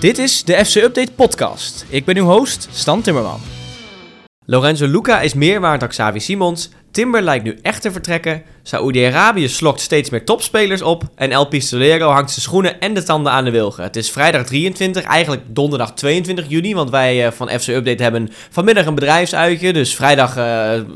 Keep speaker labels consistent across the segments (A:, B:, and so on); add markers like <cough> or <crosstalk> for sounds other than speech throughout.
A: Dit is de FC Update podcast. Ik ben uw host, Stan Timmerman. Lorenzo Luca is meer waard dan Xavi Simons. Timber lijkt nu echt te vertrekken. Saoedi-Arabië slokt steeds meer topspelers op. En El Pistolero hangt zijn schoenen en de tanden aan de wilgen. Het is vrijdag 23, eigenlijk donderdag 22 juni. Want wij uh, van FC Update hebben vanmiddag een bedrijfsuitje. Dus vrijdag uh,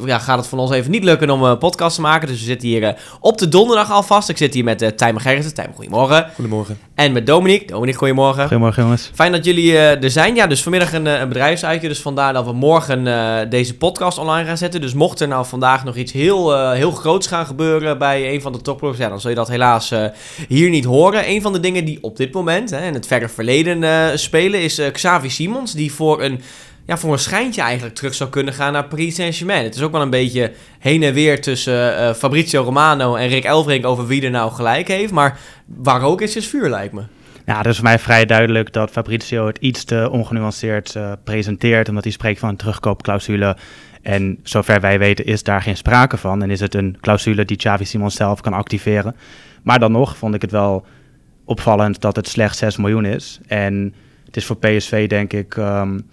A: ja, gaat het van ons even niet lukken om een podcast te maken. Dus we zitten hier uh, op de donderdag alvast. Ik zit hier met uh, Tijmen Gerritsen. Tijmen, goedemorgen.
B: Goedemorgen.
A: En met Dominique. Dominique, goedemorgen.
C: Goedemorgen jongens.
A: Fijn dat jullie er zijn. Ja, dus vanmiddag een, een bedrijfsuitje. Dus vandaar dat we morgen deze podcast online gaan zetten. Dus mocht er nou vandaag nog iets heel, heel groots gaan gebeuren bij een van de topplogs, ja, dan zul je dat helaas uh, hier niet horen. Een van de dingen die op dit moment, hè, in het verre verleden uh, spelen, is uh, Xavi Simons, die voor een, ja, voor een schijntje eigenlijk terug zou kunnen gaan naar Paris Saint-Germain. Het is ook wel een beetje heen en weer tussen Fabrizio Romano en Rick Elfrink over wie er nou gelijk heeft, maar waar ook is, is vuur, lijkt me.
C: Ja, het is voor mij vrij duidelijk dat Fabrizio het iets te ongenuanceerd presenteert, omdat hij spreekt van een terugkoopclausule en zover wij weten is daar geen sprake van. En is het een clausule die Xavi Simons zelf kan activeren. Maar dan nog vond ik het wel opvallend dat het slechts 6 miljoen is. En het is voor PSV denk ik um,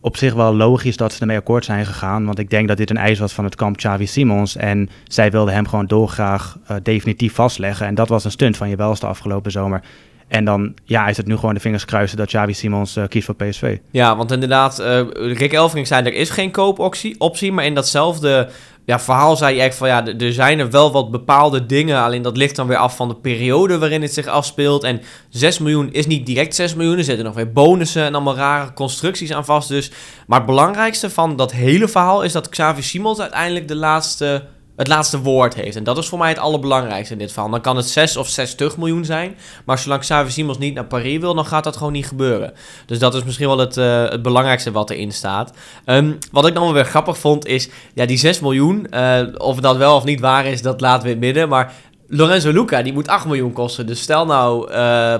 C: op zich wel logisch dat ze ermee akkoord zijn gegaan. Want ik denk dat dit een eis was van het kamp Xavi Simons. En zij wilden hem gewoon dolgraag uh, definitief vastleggen. En dat was een stunt van je welste afgelopen zomer. En dan ja, is het nu gewoon de vingers kruisen dat Xavi Simons uh, kiest voor PSV.
A: Ja, want inderdaad, uh, Rick Elfring zei er is geen koopoptie, optie, maar in datzelfde ja, verhaal zei je echt van ja, er zijn er wel wat bepaalde dingen, alleen dat ligt dan weer af van de periode waarin het zich afspeelt. En 6 miljoen is niet direct 6 miljoen, er zitten nog weer bonussen en allemaal rare constructies aan vast. Dus. Maar het belangrijkste van dat hele verhaal is dat Xavi Simons uiteindelijk de laatste het laatste woord heeft. En dat is voor mij het allerbelangrijkste in dit verhaal. Dan kan het 6 of 60 miljoen zijn. Maar zolang Xavi Simons niet naar Paris wil, dan gaat dat gewoon niet gebeuren. Dus dat is misschien wel het, uh, het belangrijkste wat erin staat. Um, wat ik dan wel weer grappig vond, is ja, die 6 miljoen. Uh, of dat wel of niet waar is, dat laten we in midden. Maar Lorenzo Luca, die moet 8 miljoen kosten. Dus stel nou, uh,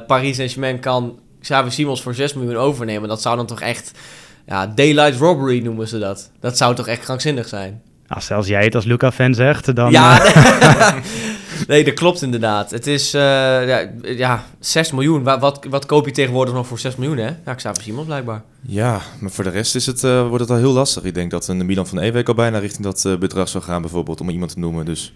A: Paris Saint-Germain kan Xavi Simons voor 6 miljoen overnemen. Dat zou dan toch echt... Ja, daylight robbery noemen ze dat. Dat zou toch echt krankzinnig zijn.
C: Als zelfs jij het als Luca-fan zegt, dan...
A: Ja, <laughs> nee, dat klopt inderdaad. Het is uh, ja, ja, 6 miljoen. Wat, wat, wat, koop je tegenwoordig nog voor 6 miljoen, hè? Ja, ik sta voor Simons blijkbaar.
B: Ja, maar voor de rest is het, uh, wordt het al heel lastig. Ik denk dat een Milan van Ewek al bijna richting dat uh, bedrag zou gaan, bijvoorbeeld, om iemand te noemen. Dus...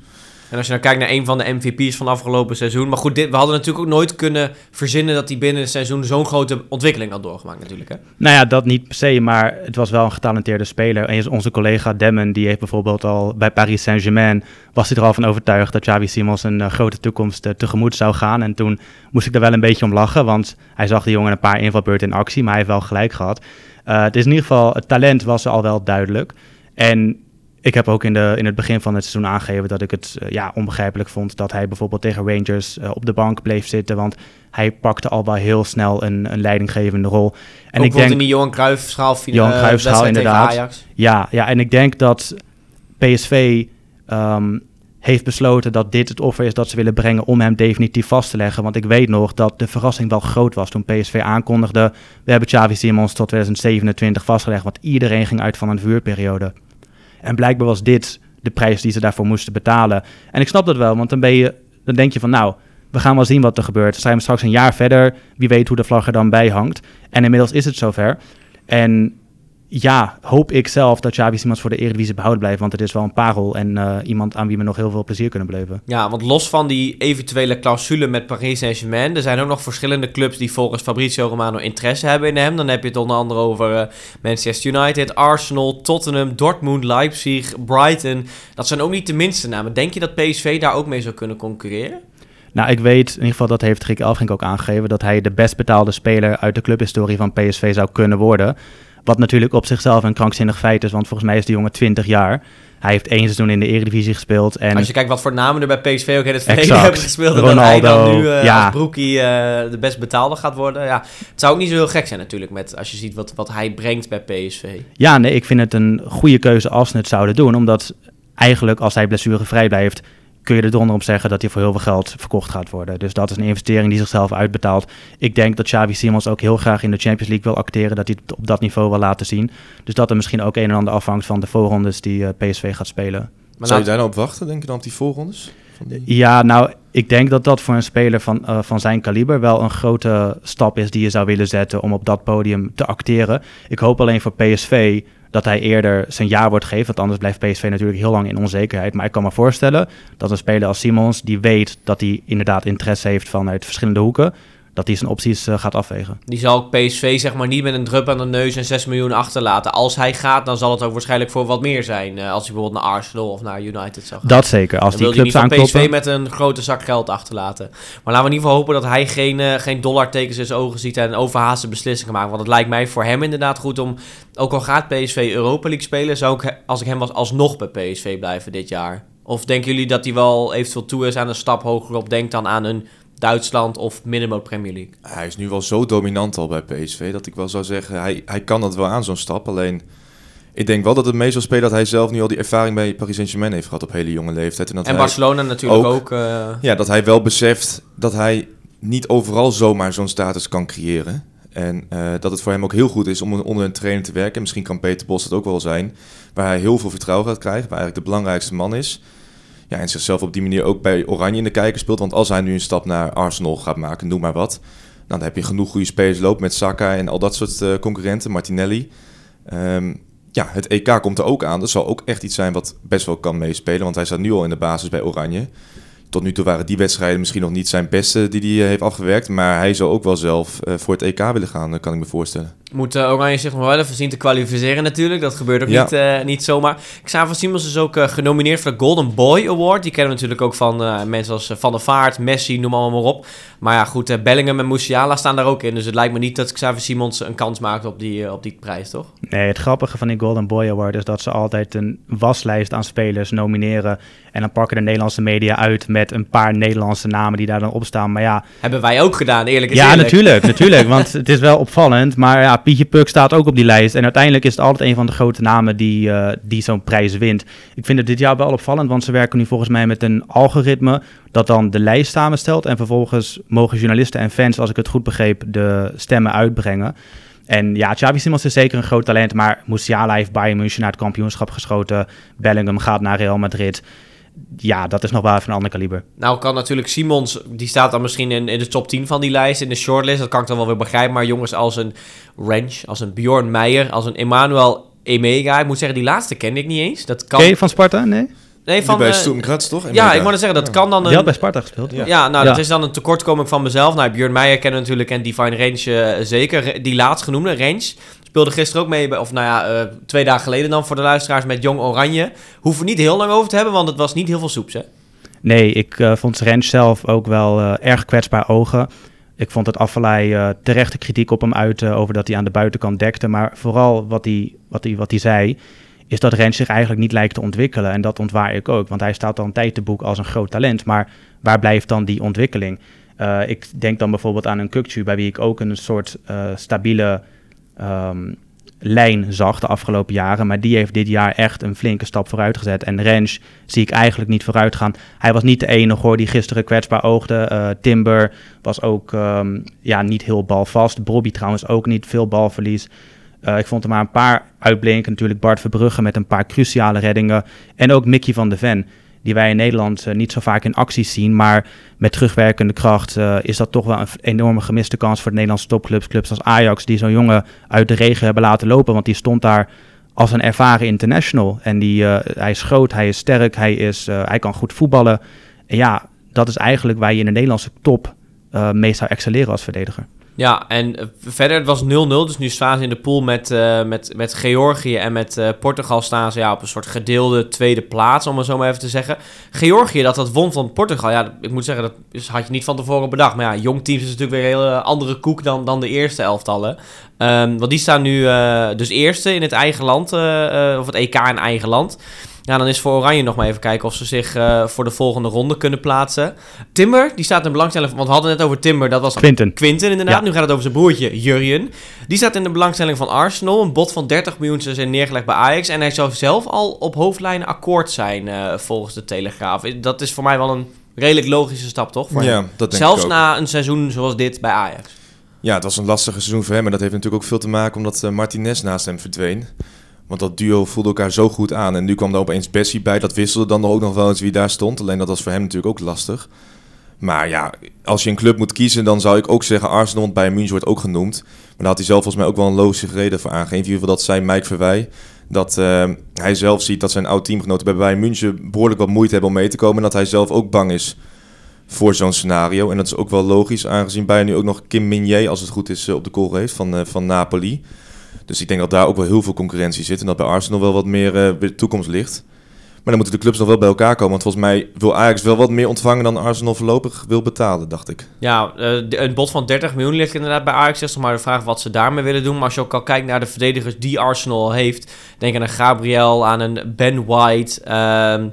A: En als je nou kijkt naar een van de MVP's van afgelopen seizoen. Maar goed, dit, we hadden natuurlijk ook nooit kunnen verzinnen dat hij binnen het seizoen zo'n grote ontwikkeling had doorgemaakt, natuurlijk. Hè?
C: Nou ja, dat niet per se, maar het was wel een getalenteerde speler. En onze collega Demmen, die heeft bijvoorbeeld al bij Paris Saint-Germain. was hij er al van overtuigd dat Xavi Simons een uh, grote toekomst uh, tegemoet zou gaan. En toen moest ik er wel een beetje om lachen, want hij zag de jongen een paar invalbeurten in actie, maar hij heeft wel gelijk gehad. Uh, het is in ieder geval, het talent was al wel duidelijk. En ik heb ook in, de, in het begin van het seizoen aangegeven dat ik het uh, ja, onbegrijpelijk vond dat hij bijvoorbeeld tegen Rangers uh, op de bank bleef zitten. Want hij pakte al wel heel snel een, een leidinggevende rol.
A: En ook ik denk in die Johan Cruijff schaal
C: Johan Cruijff schaal inderdaad. Ajax. Ja, ja, en ik denk dat PSV um, heeft besloten dat dit het offer is dat ze willen brengen om hem definitief vast te leggen. Want ik weet nog dat de verrassing wel groot was toen PSV aankondigde. We hebben Xavi Simons tot 2027 vastgelegd, want iedereen ging uit van een vuurperiode. En blijkbaar was dit de prijs die ze daarvoor moesten betalen. En ik snap dat wel, want dan, ben je, dan denk je van nou, we gaan wel zien wat er gebeurt. Zijn straks een jaar verder, wie weet hoe de vlag er dan bij hangt. En inmiddels is het zover. En ja, hoop ik zelf dat Xavi Simons voor de Eredivisie behouden blijft. Want het is wel een parel en uh, iemand aan wie we nog heel veel plezier kunnen beleven.
A: Ja, want los van die eventuele clausule met Paris Saint-Germain... er zijn ook nog verschillende clubs die volgens Fabrizio Romano interesse hebben in hem. Dan heb je het onder andere over uh, Manchester United, Arsenal, Tottenham, Dortmund, Leipzig, Brighton. Dat zijn ook niet de minste namen. Denk je dat PSV daar ook mee zou kunnen concurreren?
C: Nou, ik weet in ieder geval, dat heeft Rick Elfrink ook aangegeven... dat hij de best betaalde speler uit de clubhistorie van PSV zou kunnen worden... Wat natuurlijk op zichzelf een krankzinnig feit is, want volgens mij is de jongen 20 jaar. Hij heeft één seizoen in de Eredivisie gespeeld. En...
A: Als je kijkt wat voor namen er bij PSV ook in het verleden hebben gespeeld... Ronaldo, en dat hij dan nu uh, ja. als broekie uh, de best betaalde gaat worden. Ja, het zou ook niet zo heel gek zijn natuurlijk... Met, als je ziet wat, wat hij brengt bij PSV.
C: Ja, nee, ik vind het een goede keuze als ze het zouden doen. Omdat eigenlijk als hij blessurevrij blijft kun je er donder op zeggen dat hij voor heel veel geld verkocht gaat worden. Dus dat is een investering die zichzelf uitbetaalt. Ik denk dat Xavi Simons ook heel graag in de Champions League wil acteren, dat hij het op dat niveau wil laten zien. Dus dat er misschien ook een en ander afhangt van de voorrondes die uh, PSV gaat spelen.
B: Maar Zou je daar nou op wachten, denk je dan, op die voorrondes?
C: Ja, nou, ik denk dat dat voor een speler van, uh, van zijn kaliber wel een grote stap is die je zou willen zetten om op dat podium te acteren. Ik hoop alleen voor PSV dat hij eerder zijn ja wordt gegeven. Want anders blijft PSV natuurlijk heel lang in onzekerheid. Maar ik kan me voorstellen dat een speler als Simons, die weet dat hij inderdaad interesse heeft vanuit verschillende hoeken, dat hij zijn opties uh, gaat afwegen.
A: Die zal PSV zeg maar niet met een drup aan de neus en 6 miljoen achterlaten. Als hij gaat, dan zal het ook waarschijnlijk voor wat meer zijn. Uh, als hij bijvoorbeeld naar Arsenal of naar United zou gaan.
C: Dat zeker. Als dan die clubs
A: aan PSV met een grote zak geld achterlaten. Maar laten we in ieder geval hopen dat hij geen, uh, geen dollartekens in zijn ogen ziet en overhaaste beslissingen maakt. Want het lijkt mij voor hem inderdaad goed om, ook al gaat PSV Europa League spelen, zou ik als ik hem was alsnog bij PSV blijven dit jaar. Of denken jullie dat hij wel eventueel toe is aan een stap hogerop? Denk dan aan een Duitsland of minimum Premier League.
B: Hij is nu wel zo dominant al bij PSV dat ik wel zou zeggen, hij, hij kan dat wel aan zo'n stap. Alleen, ik denk wel dat het mee zal spelen dat hij zelf nu al die ervaring bij Paris Saint-Germain heeft gehad op hele jonge leeftijd.
A: En, dat en Barcelona natuurlijk ook.
B: Eh, ja, dat hij wel beseft dat hij niet overal zomaar zo'n status kan creëren. En uh, dat het voor hem ook heel goed is om onder een trainer te werken. Misschien kan Peter Bos het ook wel zijn. Waar hij heel veel vertrouwen gaat krijgen. Waar eigenlijk de belangrijkste man is. Ja, en zichzelf op die manier ook bij Oranje in de kijker speelt. Want als hij nu een stap naar Arsenal gaat maken, noem maar wat. Dan heb je genoeg goede spelers lopen met Saka en al dat soort uh, concurrenten, Martinelli. Um, ja, het EK komt er ook aan. Dat zal ook echt iets zijn wat best wel kan meespelen. Want hij staat nu al in de basis bij Oranje. Tot nu toe waren die wedstrijden misschien nog niet zijn beste die hij heeft afgewerkt. Maar hij zou ook wel zelf uh, voor het EK willen gaan, kan ik me voorstellen.
A: Moet uh, Oranje zich nog wel even zien te kwalificeren natuurlijk. Dat gebeurt ook niet, uh, niet zomaar. Xavier Simons is ook uh, genomineerd voor de Golden Boy Award. Die kennen we natuurlijk ook van mensen als Van der Vaart, Messi, noem allemaal maar op. Maar ja, goed, Bellingham en Musiala staan daar ook in. Dus het lijkt me niet dat Xavier Simons een kans maakt op die, op die prijs, toch?
C: Nee, het grappige van die Golden Boy Award is dat ze altijd een waslijst aan spelers nomineren. En dan pakken de Nederlandse media uit met een paar Nederlandse namen die daar dan op staan. Maar ja...
A: Hebben wij ook gedaan, eerlijk
C: gezegd.
A: Ja,
C: natuurlijk, <laughs> natuurlijk. Want het is wel opvallend. Maar ja, Pietje Puk staat ook op die lijst. En uiteindelijk is het altijd een van de grote namen die, uh, die zo'n prijs wint. Ik vind het dit jaar wel opvallend, want ze werken nu volgens mij met een algoritme dat dan de lijst samenstelt. En vervolgens mogen journalisten en fans, als ik het goed begreep, de stemmen uitbrengen. En ja, Xavi Simons is zeker een groot talent, maar Musiala heeft Bayern München naar het kampioenschap geschoten. Bellingham gaat naar Real Madrid ja, dat is nog wel even een ander kaliber.
A: Nou kan natuurlijk Simons, die staat dan misschien in, in de top 10 van die lijst, in de shortlist. Dat kan ik dan wel weer begrijpen. Maar jongens als een Ranch, als een Bjorn Meijer, als een Emmanuel Emega. Ik moet zeggen, die laatste kende ik niet eens. Dat kan...
C: Ken van Sparta? Nee?
B: Nee, van, bij uh, Sturm Graz, toch?
A: Ja, ik moet zeggen, dat kan dan... Een...
C: Die had bij Sparta gespeeld.
A: Ja, ja nou, dat is dan een tekortkoming van mezelf. Nou, Björn Meijer kennen natuurlijk en Divine Range uh, zeker. Die laatst genoemde, Range, speelde gisteren ook mee, of nou ja, uh, twee dagen geleden dan voor de luisteraars met Jong Oranje. Hoeven we niet heel lang over te hebben, want het was niet heel veel soeps, hè?
C: Nee, ik uh, vond Rens zelf ook wel uh, erg kwetsbaar ogen. Ik vond het Afvalei uh, terechte kritiek op hem uit over dat hij aan de buitenkant dekte. Maar vooral wat hij, wat hij, wat hij zei, is dat Rens zich eigenlijk niet lijkt te ontwikkelen. En dat ontwaar ik ook, want hij staat al een tijd te boek als een groot talent. Maar waar blijft dan die ontwikkeling? ik denk dan bijvoorbeeld aan een Kukcu, bij wie ik ook een soort stabiele um, lijn zag de afgelopen jaren. Maar die heeft dit jaar echt een flinke stap vooruit gezet. En Rens zie ik eigenlijk niet vooruit gaan. Hij was niet de enige hoor die gisteren kwetsbaar oogde. Uh, Timber was ook um, ja, niet heel balvast. Bobby trouwens ook niet veel balverlies. Uh, ik vond er maar een paar uitblinken. Natuurlijk Bart Verbrugge met een paar cruciale reddingen. En ook Mickey van de Ven die wij in Nederland uh, niet zo vaak in acties zien. Maar met terugwerkende kracht uh, is dat toch wel een enorme gemiste kans voor de Nederlandse topclubs. Clubs als Ajax, die zo'n jongen uit de regio hebben laten lopen. Want die stond daar als een ervaren international. En die, uh, hij is groot, hij is sterk, hij, is, hij kan goed voetballen. En ja, dat is eigenlijk waar je in de Nederlandse top mee zou excelleren als verdediger.
A: Ja, en uh, verder, het was 0-0. Dus nu staan ze in de pool met, uh, met, met Georgië en met uh, Portugal staan ze ja, op een soort gedeelde tweede plaats, om het zo maar even te zeggen. Georgië, dat dat won van Portugal, ja, ik moet zeggen, dat had je niet van tevoren bedacht. Maar ja, jong teams is natuurlijk weer een hele andere koek dan, dan de eerste elftallen. Um, want die staan nu dus eerste in het eigen land, of het EK in eigen land. Ja, dan is voor Oranje nog maar even kijken of ze zich uh, voor de volgende ronde kunnen plaatsen. Timber, die staat in belangstelling, want we hadden het net over Timber, dat was
C: Quinten.
A: Quinten inderdaad. Nu gaat het over zijn broertje Jurjen. Die staat in de belangstelling van Arsenal. Een bod van 30 miljoen zijn neergelegd bij Ajax. En hij zou zelf al op hoofdlijnen akkoord zijn uh, volgens de Telegraaf. Dat is voor mij wel een redelijk logische stap, toch? Voor
B: ja, dat denk
A: Zelfs
B: ik
A: ook. na een seizoen zoals dit bij Ajax.
B: Ja, het was een lastige seizoen voor hem. Maar dat heeft natuurlijk ook veel te maken omdat uh, Martinez naast hem verdween. Want dat duo voelde elkaar zo goed aan. En nu kwam er opeens Bessie bij. Dat wisselde dan ook nog wel eens wie daar stond. Alleen dat was voor hem natuurlijk ook lastig. Maar ja, als je een club moet kiezen, dan zou ik ook zeggen Arsenal. Bij München wordt ook genoemd. Maar daar had hij zelf volgens mij ook wel een logische reden voor aangegeven. In ieder geval dat zei Mike Verwij. Dat uh, hij zelf ziet dat zijn oud-teamgenoten bij Bayern München behoorlijk wat moeite hebben om mee te komen. En dat hij zelf ook bang is voor zo'n scenario. En dat is ook wel logisch, aangezien Bayern nu ook nog Kim Minier, als het goed is, eh, op de call heeft van, uh, van Napoli. Dus ik denk dat daar ook wel heel veel concurrentie zit. En dat bij Arsenal wel wat meer uh, toekomst ligt. Maar dan moeten de clubs nog wel bij elkaar komen. Want volgens mij wil Ajax wel wat meer ontvangen dan Arsenal voorlopig wil betalen, dacht ik.
A: Ja, uh, een bod van 30 miljoen ligt inderdaad bij Ajax. Is nog maar de vraag wat ze daarmee willen doen. Maar als je ook al kijkt naar de verdedigers die Arsenal heeft. Denk aan een Gabriel, aan een Ben White. Uh,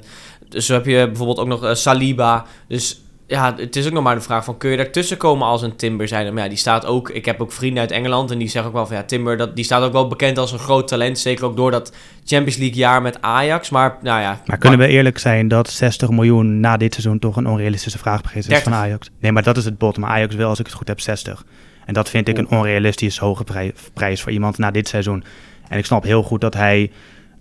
A: dus zo heb je bijvoorbeeld ook nog uh, Saliba. Dus ja, het is ook nog maar de vraag van kun je tussen komen als een Timber zijn? Maar ja, die staat ook. Ik heb ook vrienden uit Engeland en die zeggen ook wel van ja, Timber, dat, die staat ook wel bekend als een groot talent. Zeker ook door dat Champions League jaar met Ajax. Maar nou ja.
C: Maar kunnen we eerlijk zijn dat 60 miljoen na dit seizoen toch een onrealistische vraagprijs is van Ajax? Nee, maar dat is het bot. Maar Ajax wil, als ik het goed heb, 60. En dat vind ik een onrealistisch hoge prijs voor iemand na dit seizoen. En ik snap heel goed dat hij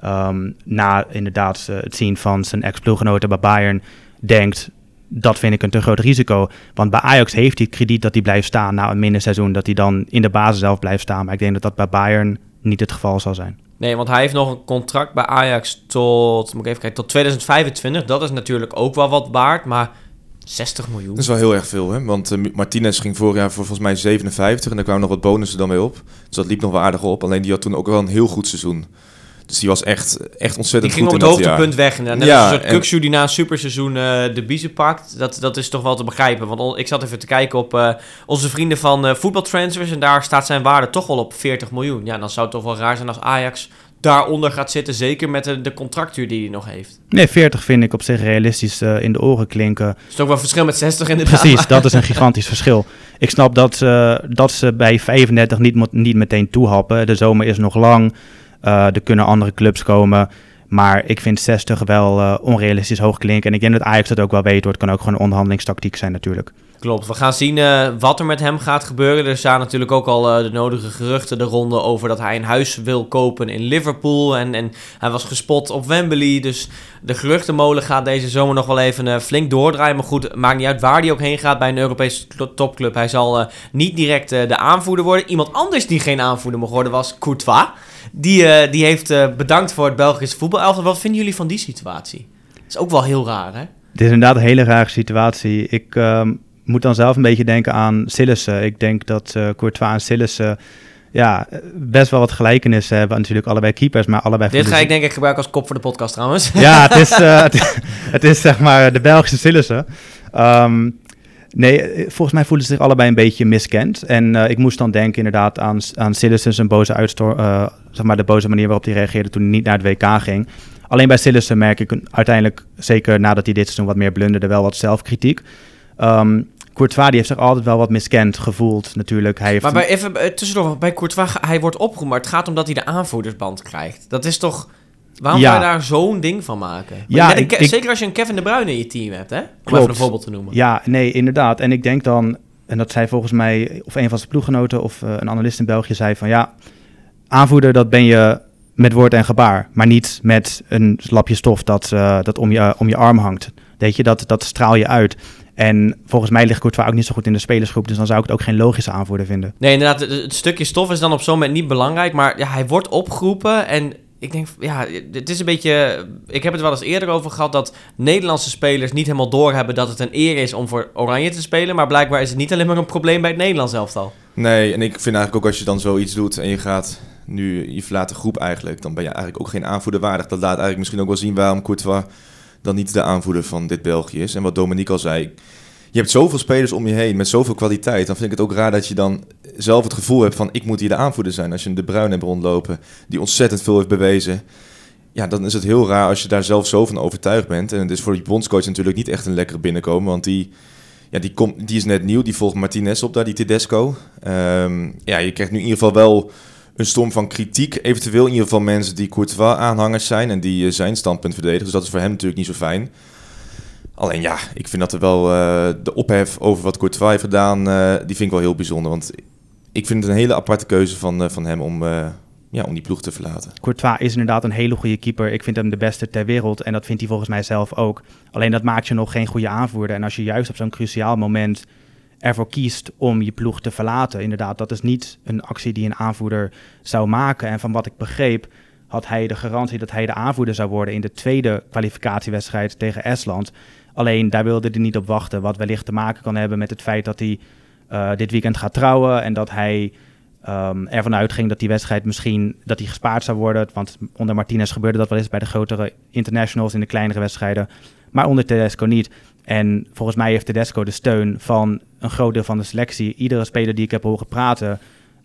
C: um, na inderdaad uh, het zien van zijn ex-ploeggenoten bij Bayern denkt dat vind ik een te groot risico. Want bij Ajax heeft hij het krediet dat hij blijft staan na een minder seizoen. Dat hij dan in de basis zelf blijft staan. Maar ik denk dat dat bij Bayern niet het geval zal zijn.
A: Nee, want hij heeft nog een contract bij Ajax tot, moet ik even kijken, tot 2025. Dat is natuurlijk ook wel wat waard, maar 60 miljoen. Dat
B: is wel heel erg veel, hè? Want uh, Martinez ging vorig jaar voor volgens mij 57 en daar kwamen nog wat bonussen dan mee op. Dus dat liep nog wel aardig op. Alleen die had toen ook wel een heel goed seizoen. Dus die was echt, echt ontzettend
A: die
B: goed
A: ging op het hoogtepunt weg. En net ja, een soort die na een superseizoen uh, de biezen pakt. Dat, dat is toch wel te begrijpen. Want ik zat even te kijken op uh, onze vrienden van uh, voetbaltransfers. En daar staat zijn waarde toch wel op 40 miljoen. Ja, dan zou het toch wel raar zijn als Ajax daaronder gaat zitten. Zeker met de, de contractuur die hij nog heeft.
C: Nee, 40 vind ik op zich realistisch in de oren klinken. Het
A: is toch wel verschil met 60 inderdaad.
C: Precies, dat is een <laughs> gigantisch verschil. Ik snap dat, dat ze bij 35 niet, niet meteen toehappen. De zomer is nog lang. Uh, er kunnen andere clubs komen. Maar ik vind 60 wel uh, onrealistisch hoog klinken. En ik denk dat Ajax dat ook wel weet. Hoor. Het kan ook gewoon een onderhandelingstactiek zijn natuurlijk.
A: Klopt. We gaan zien uh, wat er met hem gaat gebeuren. Er staan natuurlijk ook al de nodige geruchten de ronde over dat hij een huis wil kopen in Liverpool. En, en hij was gespot op Wembley. Dus de geruchtenmolen gaat deze zomer nog wel even flink doordraaien. Maar goed, maakt niet uit waar hij ook heen gaat bij een Europese topclub. Hij zal niet direct de aanvoerder worden. Iemand anders die geen aanvoerder mag worden was Courtois. Die, die heeft bedankt voor het Belgische voetbal. Wat vinden jullie van die situatie? Dat is ook wel heel raar, hè?
C: Het is inderdaad een hele rare situatie. Ik... Ehm, moet dan zelf een beetje denken aan Sillissen. Ik denk dat uh, Courtois en Sillissen ja, best wel wat gelijkenissen hebben. Natuurlijk allebei keepers, maar allebei...
A: Dit ga ik denk ik gebruiken als kop voor de podcast trouwens.
C: Ja, het is, <laughs> uh, het, is zeg maar de Belgische Sillissen. Um, nee, eh, volgens mij voelen ze zich allebei een beetje miskend. En uh, ik moest dan denken inderdaad aan, aan Sillissen zijn boze uitstoor... Uh, zeg maar de boze manier waarop hij reageerde toen hij niet naar het WK ging. Alleen bij Sillissen merk ik uiteindelijk, zeker nadat hij dit seizoen wat meer blunderde, wel wat zelfkritiek. Um, Courtois die heeft zich altijd wel wat miskend gevoeld natuurlijk. Hij heeft
A: maar bij, even eh, tussendoor, bij Courtois, hij wordt opgeroepen, maar het gaat om dat hij de aanvoerdersband krijgt. Dat is toch... Waarom ga je daar zo'n ding van maken? Ja, ik, zeker als je een Kevin De Bruyne in je team hebt, hè? Om klopt. even een voorbeeld te noemen.
C: Ja, nee, inderdaad. En ik denk dan, en dat zei volgens mij, of een van zijn ploeggenoten of uh, een analist in België zei van ja, aanvoerder dat ben je met woord en gebaar, maar niet met een lapje stof dat, uh, dat om, je, om je arm hangt. Weet je, dat, dat straal je uit. En volgens mij ligt Courtois ook niet zo goed in de spelersgroep. Dus dan zou ik het ook geen logische aanvoerder vinden.
A: Nee, inderdaad. Het, stukje stof is dan op zo'n moment niet belangrijk. Maar ja, hij wordt opgeroepen. En ik denk, ja, het is een beetje... Ik heb het wel eens eerder over gehad dat Nederlandse spelers niet helemaal doorhebben dat het een eer is om voor Oranje te spelen. Maar blijkbaar is het niet alleen maar een probleem bij het Nederlands elftal.
B: Nee, en ik vind eigenlijk ook als je dan zoiets doet en je gaat nu, je verlaat de groep eigenlijk, dan ben je eigenlijk ook geen aanvoerder waardig. Dat laat eigenlijk misschien ook wel zien waarom Courtois dan niet de aanvoerder van dit België is. En wat Dominique al zei, je hebt zoveel spelers om je heen met zoveel kwaliteit. Dan vind ik het ook raar dat je dan zelf het gevoel hebt van ik moet hier de aanvoerder zijn. Als je De Bruin hebt rondlopen, die ontzettend veel heeft bewezen. Ja, dan is het heel raar als je daar zelf zo van overtuigd bent. En het is voor die bondscoach natuurlijk niet echt een lekkere binnenkomen. Want die, ja, die, komt, die is net nieuw. Die volgt Martinez op daar, die Tedesco. Um, ja, je krijgt nu in ieder geval wel een storm van kritiek. Eventueel in ieder geval mensen die Courtois aanhangers zijn en die uh, zijn standpunt verdedigen. Dus dat is voor hem natuurlijk niet zo fijn. Alleen ja, ik vind dat er wel uh, de ophef over wat Courtois heeft gedaan, uh, die vind ik wel heel bijzonder. Want ik vind het een hele aparte keuze van, van hem om ja, om die ploeg te verlaten.
C: Courtois is inderdaad een hele goede keeper. Ik vind hem de beste ter wereld en dat vindt hij volgens mij zelf ook. Alleen dat maakt je nog geen goede aanvoerder. En als je juist op zo'n cruciaal moment ervoor kiest om je ploeg te verlaten, inderdaad, dat is niet een actie die een aanvoerder zou maken. En van wat ik begreep, had hij de garantie dat hij de aanvoerder zou worden in de tweede kwalificatiewedstrijd tegen Estland. Alleen daar wilde hij niet op wachten, wat wellicht te maken kan hebben met het feit dat hij uh, dit weekend gaat trouwen en dat hij um, ervan uitging dat die wedstrijd misschien dat die gespaard zou worden. Want onder Martinez gebeurde dat wel eens bij de grotere internationals in de kleinere wedstrijden. Maar onder Tedesco niet. En volgens mij heeft Tedesco de steun van een groot deel van de selectie. Iedere speler die ik heb horen praten.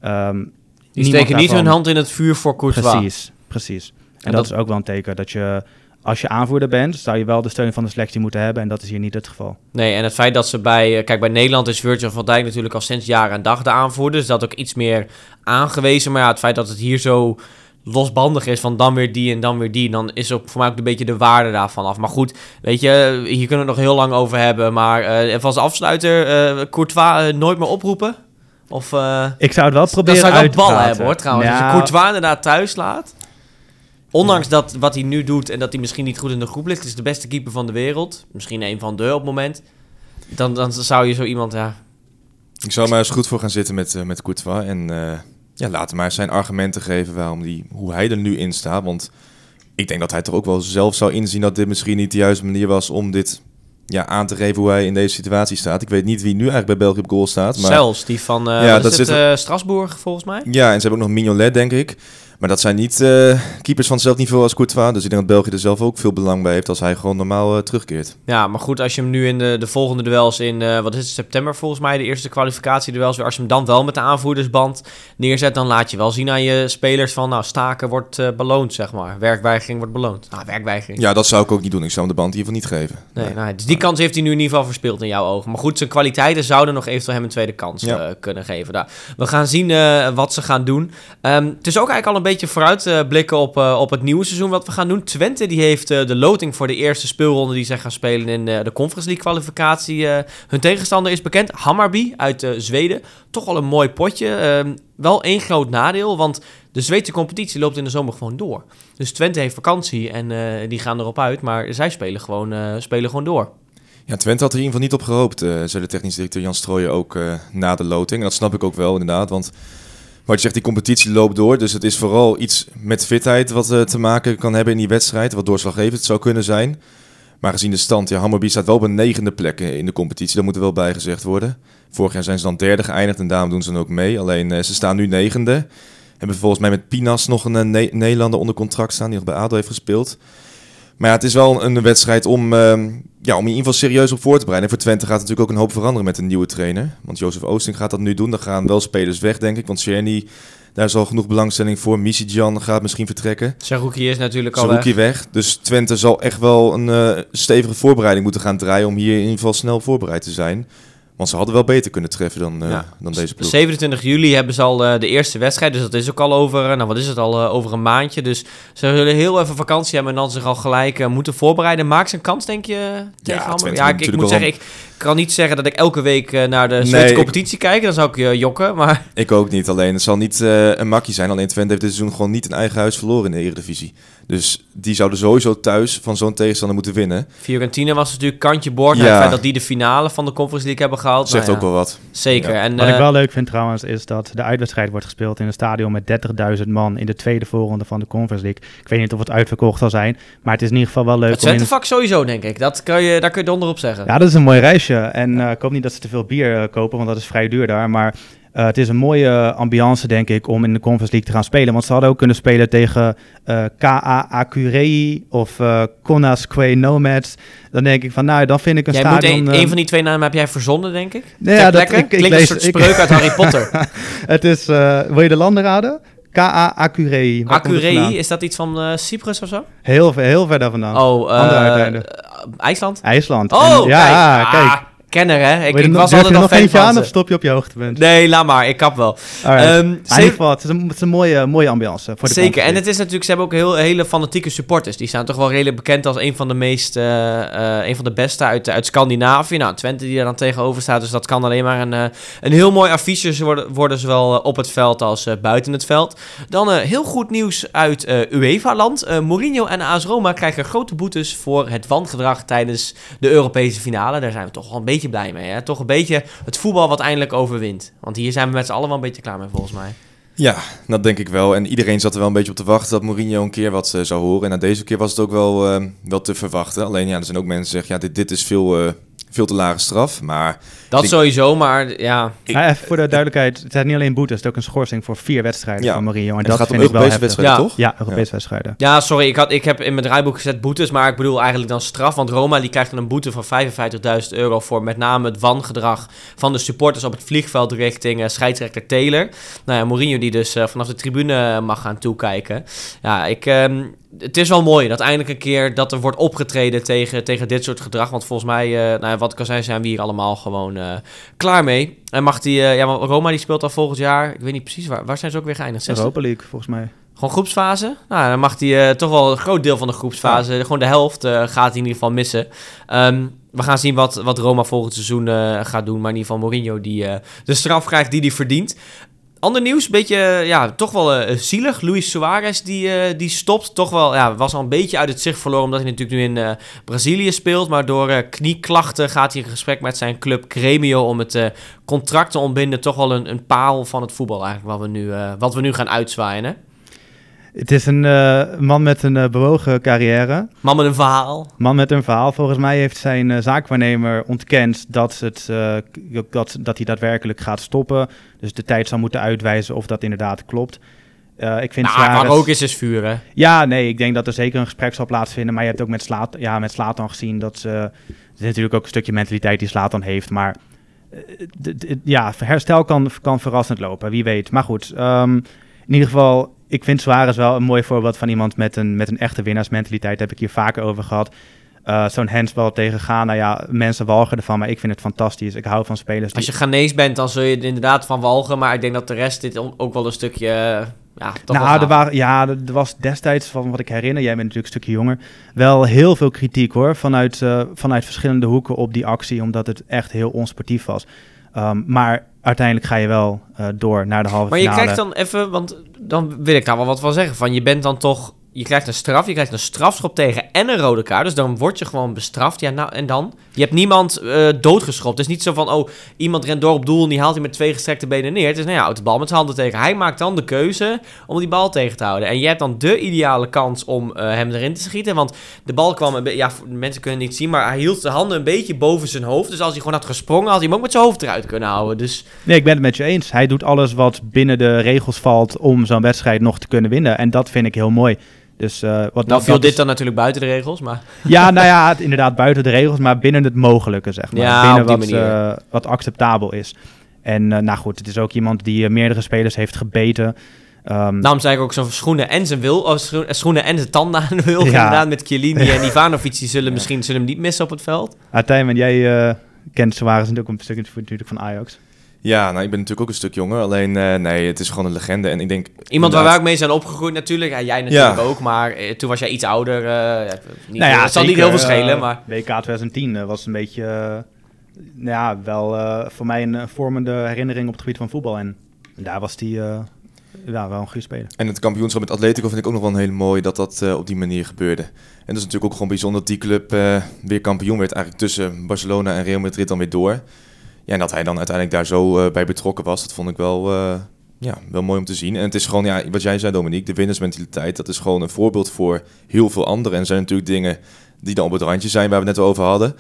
A: Um, die steken niet hun hand in het vuur voor Courtois.
C: Precies, precies. En, dat, is ook wel een teken dat je als je aanvoerder bent, zou je wel de steun van de selectie moeten hebben. En dat is hier niet het geval.
A: Nee, en het feit dat ze bij... Eh, kijk, bij Nederland is Virgil van Dijk natuurlijk al sinds jaren en dag de aanvoerder. Dus dat ook iets meer aangewezen. Maar ja, het feit dat het hier zo losbandig is van dan weer die en dan weer die... dan is ook voor mij ook een beetje de waarde daarvan af. Maar goed, weet je, hier kunnen we het nog heel lang over hebben. Maar uh, even als afsluiter, uh, Courtois nooit meer oproepen? Of,
C: ik zou het wel proberen
A: Dat zou wel ballen hebben hoor, trouwens. Als je Courtois inderdaad thuis laat... Ondanks dat wat hij nu doet en dat hij misschien niet goed in de groep ligt, is de beste keeper van de wereld. Misschien een van de op het moment. Dan, dan zou je zo iemand, ja.
B: Ik zou maar eens goed voor gaan zitten met, uh, met Courtois. En uh, ja, laten maar zijn argumenten geven waarom die, hoe hij er nu in staat. Want ik denk dat hij toch ook wel zelf zou inzien dat dit misschien niet de juiste manier was om dit ja, aan te geven hoe hij in deze situatie staat. Ik weet niet wie nu eigenlijk bij België op goal staat. Maar...
A: Zelfs, die van uh, ja, dat zit het, Strasbourg volgens mij.
B: Ja, en ze hebben ook nog Mignolet, denk ik. Maar dat zijn niet uh, keepers van hetzelfde niveau als Courtois. Dus ik denk dat België er zelf ook veel belang bij heeft als hij gewoon normaal uh, terugkeert.
A: Ja, maar goed, als je hem nu in de, de volgende duels in, uh, wat is het, september volgens mij, de eerste kwalificatieduels, als je hem dan wel met de aanvoerdersband neerzet, dan laat je wel zien aan je spelers van, nou, staken wordt beloond, zeg maar. Werkweigering wordt beloond. Ah, werkweigering.
B: Ja, dat zou ik ook niet doen. Ik zou hem de band hiervoor niet geven.
A: Nee, nee. dus die kans heeft hij nu in ieder geval verspeeld in jouw ogen. Maar goed, zijn kwaliteiten zouden nog eventueel hem een tweede kans kunnen geven. Daar. We gaan zien wat ze gaan doen. Um, het is ook eigenlijk al een beetje vooruit blikken op, uh, op het nieuwe seizoen wat we gaan doen. Twente die heeft uh, de loting voor de eerste speelronde die zij gaan spelen in uh, de Conference League kwalificatie. hun tegenstander is bekend, Hammarby uit Zweden. Toch wel een mooi potje. Ehm, wel één groot nadeel, want de Zweedse competitie loopt in de zomer gewoon door. Dus Twente heeft vakantie en die gaan erop uit, maar zij spelen gewoon, spelen gewoon door.
B: Ja, Twente had er in ieder geval niet op gehoopt, zei de technisch directeur Jan Strooijen ook na de loting. Dat snap ik ook wel inderdaad, want wat je zegt, die competitie loopt door. Dus het is vooral iets met fitheid wat uh, te maken kan hebben in die wedstrijd. Wat doorslaggevend zou kunnen zijn. Maar gezien de stand, ja, Hammerby staat wel op een negende plek in de competitie. Dat moet er wel bij gezegd worden. Vorig jaar zijn ze dan derde geëindigd en daarom doen ze dan ook mee. Alleen uh, ze staan nu negende. Hebben volgens mij met Pinas nog een Nederlander onder contract staan die nog bij ADO heeft gespeeld. Maar ja, het is wel een wedstrijd om, uh, ja, om in ieder geval serieus op voor te bereiden. En voor Twente gaat natuurlijk ook een hoop veranderen met een nieuwe trainer. Want Jozef Oosting gaat dat nu doen. Dan gaan wel spelers weg, denk ik. Want Czerny, daar is al genoeg belangstelling voor. Jan gaat misschien vertrekken.
A: Saruki is natuurlijk al
B: weg. weg. Dus Twente zal echt wel een uh, stevige voorbereiding moeten gaan draaien... om hier in ieder geval snel voorbereid te zijn. Want ze hadden wel beter kunnen treffen dan, uh, dan deze ploeg.
A: 27 juli hebben ze al uh, de eerste wedstrijd. Dus dat is ook al over, uh, nou wat is het al, over een maandje. Dus ze zullen heel even vakantie hebben en dan zich al gelijk moeten voorbereiden. Maak ze een kans, denk je, tegen ja, Ja, ik, ik moet zeggen, ik kan niet zeggen dat ik elke week uh, naar de Zweedse competitie kijk. Dan zou ik je uh, jokken, maar...
B: Ik ook niet. Alleen het zal niet uh, een makkie zijn. Alleen Twente heeft dit seizoen gewoon niet een eigen huis verloren in de Eredivisie. Dus die zouden sowieso thuis van zo'n tegenstander moeten winnen.
A: Fiorentina was natuurlijk kantje boord. Ja. Het feit dat die de finale van de Conference League hebben gehaald.
B: Zegt nou, ook wel wat.
A: Zeker. Ja. En,
C: wat ik wel leuk vind trouwens, is dat de uitwedstrijd wordt gespeeld in een stadion met 30.000 man in de tweede voorronde van de Conference League. Ik weet niet of het uitverkocht zal zijn, maar het is in ieder geval wel leuk. Het
A: Twente-vak sowieso, denk ik. Dat kun je, daar kun je donder op zeggen.
C: Ja, dat is een mooi En uh, hoop niet dat ze te veel bier uh, kopen, want dat is vrij duur daar. Maar uh, het is een mooie ambiance, denk ik, om in de Conference League te gaan spelen. Want ze hadden ook kunnen spelen tegen KA Acurei of uh, Quay Nomads. Dan denk ik van, nou, dan vind ik een
A: jij
C: stadion...
A: Moet een, een van die twee namen heb jij verzonnen, denk ik?
C: Nee, ja, dat, lekker. Ik,
A: Klinkt
C: lees,
A: een soort spreuk uit Harry Potter. <laughs> <laughs>
C: het is, wil je de landen raden? K.A. Acurei.
A: Acurei, is dat iets van uh, Cyprus of zo?
C: Heel, heel ver daar vandaan.
A: Oh, uh. IJsland?
C: IJsland.
A: Oh,
C: en, ja, kijk. kijk.
A: Kenner, hè? Ik,
C: ik
A: was
C: altijd nog aan of stop je op je hoogtepunt?
A: Nee, laat maar. Ik kap wel.
C: Um, in ieder geval, het is een, het is een mooie, mooie ambiance voor de
A: Zeker. En het is natuurlijk, ze hebben ook heel, hele fanatieke supporters. Die staan toch wel redelijk bekend als een van de meest, uh, uh, een van de beste uit, uit Scandinavië. Nou, Twente die er dan tegenover staat. Dus dat kan alleen maar een, uh, een heel mooi affiche worden, worden zowel op het veld als buiten het veld. Dan heel goed nieuws uit UEFA-land. Mourinho en AS Roma krijgen grote boetes voor het wangedrag tijdens de Europese finale. Daar zijn we toch wel een beetje blij mee. Hè? Toch een beetje het voetbal wat eindelijk overwint. Want hier zijn we met z'n allen wel een beetje klaar mee volgens mij.
B: Ja, dat denk ik wel. En iedereen zat er wel een beetje op te wachten dat Mourinho een keer wat uh, zou horen. En na deze keer was het ook wel, uh, wel te verwachten. Alleen ja, er zijn ook mensen die zeggen, ja, dit, dit is veel, uh, veel te lage straf. Maar
A: dat sowieso, maar ja.
C: ja. Even voor de duidelijkheid, het zijn niet alleen boetes, het is ook een schorsing voor vier wedstrijden ja. van Mourinho. En,
B: en
C: dat
B: gaat om Europese wedstrijden,
C: ja.
B: toch?
C: Ja, Europese wedstrijden.
A: Ja, sorry, ik, had, ik heb in mijn draaiboek gezet boetes, maar ik bedoel eigenlijk dan straf. Want Roma die krijgt dan een boete van 55.000 euro voor met name het wangedrag van de supporters op het vliegveld richting uh, scheidsrechter Taylor. Nou ja, Mourinho die dus uh, vanaf de tribune mag gaan toekijken. Ja, ik... Um, het is wel mooi dat eindelijk een keer dat er wordt opgetreden tegen, tegen dit soort gedrag. Want volgens mij, uh, nou ja, wat ik al zei, zijn we hier allemaal gewoon uh, klaar mee. En mag die, uh, ja, Roma die speelt al volgend jaar. Ik weet niet precies waar, waar zijn ze ook weer geëindigd?
C: Europa League, volgens mij.
A: Gewoon groepsfase? Nou, dan mag hij toch wel een groot deel van de groepsfase, ja. gewoon de helft, gaat hij in ieder geval missen. Um, we gaan zien wat, wat Roma volgend seizoen gaat doen. Maar in ieder geval Mourinho die de straf krijgt die hij verdient. Ander nieuws, beetje, ja, toch wel uh, zielig. Luis Suarez, die, uh, die stopt. Toch wel, ja, was al een beetje uit het zicht verloren, omdat hij natuurlijk nu in Brazilië speelt. Maar door knieklachten gaat hij in gesprek met zijn club Gremio om het contract te ontbinden. Toch wel een, een paal van het voetbal eigenlijk, wat we nu, wat we nu gaan uitzwaaien?
C: Het is een uh, man met een uh, bewogen carrière.
A: Man met een verhaal.
C: Man met een verhaal. Volgens mij heeft zijn uh, zaakwaarnemer ontkend dat, het, dat, dat hij daadwerkelijk gaat stoppen. Dus de tijd zal moeten uitwijzen of dat inderdaad klopt. ik vind
A: nou, maar ook is is vuur, hè?
C: Ja, nee, ik denk dat er zeker een gesprek zal plaatsvinden. Maar je hebt ook met, Slaat, ja, met Slatan gezien dat ze... Het is natuurlijk ook een stukje mentaliteit die Slatan heeft, maar... ja, herstel kan, kan verrassend lopen, wie weet. Maar goed, um, in ieder geval ik vind Suarez wel een mooi voorbeeld van iemand met een, met een echte winnaarsmentaliteit. Daar heb ik hier vaker over gehad. Uh, Zo'n handsbal tegen Ghana, ja, mensen walgen ervan, maar ik vind het fantastisch. Ik hou van spelers.
A: Die... Als je Ghanese bent, dan zul je er inderdaad van walgen, maar ik denk dat de rest dit ook wel een stukje... Ja, toch
C: nou, er waren, ja, er was destijds, van wat ik herinner, jij bent natuurlijk een stukje jonger, wel heel veel kritiek hoor, vanuit, uh, vanuit verschillende hoeken op die actie, omdat het echt heel onsportief was. Um, maar uiteindelijk ga je wel uh, door naar de halve finale.
A: Maar je krijgt dan even, want dan wil ik daar wel wat van zeggen. Van je bent dan toch je krijgt een straf, je krijgt een strafschop tegen en een rode kaart. Dus dan word je gewoon bestraft. Ja, nou, en dan? Je hebt niemand uh, doodgeschopt. Het is niet zo van, oh, iemand rent door op doel en die haalt hij met twee gestrekte benen neer. Het is, nou ja, de bal met zijn handen tegen. Hij maakt dan de keuze om die bal tegen te houden. En je hebt dan de ideale kans om uh, hem erin te schieten. Want de bal kwam, ja, mensen kunnen het niet zien, maar hij hield zijn handen een beetje boven zijn hoofd. Dus als hij gewoon had gesprongen, had hij hem ook met zijn hoofd eruit kunnen houden. Dus...
C: Nee, ik ben het met je eens. Hij doet alles wat binnen de regels valt om zo'n wedstrijd nog te kunnen winnen. En dat vind ik heel mooi. Dus, uh, wat
A: nou viel dit dan natuurlijk buiten de regels, maar... <laughs>
C: Ja, nou ja, het, inderdaad buiten de regels, maar binnen het mogelijke, zeg maar.
A: Ja,
C: binnen wat, uh, wat acceptabel is. En uh, nou goed, het is ook iemand die meerdere spelers heeft gebeten.
A: Um, Daarom zei ik ook zo'n schoenen en zijn wil, oh, schoenen en zijn tanden aan de wil. Ja. Inderdaad, met Chiellini <laughs> en Ivanovic, die zullen misschien zullen hem niet missen op het veld.
C: Uiteindelijk, jij kent Suarez natuurlijk een stukje natuurlijk van Ajax.
B: Ja, nou, ik ben natuurlijk ook een stuk jonger. Alleen, uh, nee, het is gewoon een legende. En ik denk...
A: Iemand waar wij ook mee zijn opgegroeid natuurlijk. Ja, jij natuurlijk ja. ook. Maar eh, toen was jij iets ouder. Uh, niet, nou ja, het zal niet heel veel schelen, maar...
C: WK 2010 was een beetje... nou ja, wel voor mij een vormende herinnering op het gebied van voetbal. En daar was die... ja, wel een goede speler.
B: En het kampioenschap met Atletico vind ik ook nog wel een hele mooi dat dat op die manier gebeurde. En dat is natuurlijk ook gewoon bijzonder dat die club weer kampioen werd. Eigenlijk tussen Barcelona en Real Madrid dan weer door. Ja, en dat hij dan uiteindelijk daar zo uh, bij betrokken was, dat vond ik wel, uh, ja, wel mooi om te zien. En het is gewoon, ja, wat jij zei Dominique, de winnersmentaliteit, dat is gewoon een voorbeeld voor heel veel anderen. En zijn natuurlijk dingen die dan op het randje zijn, waar we het net over hadden.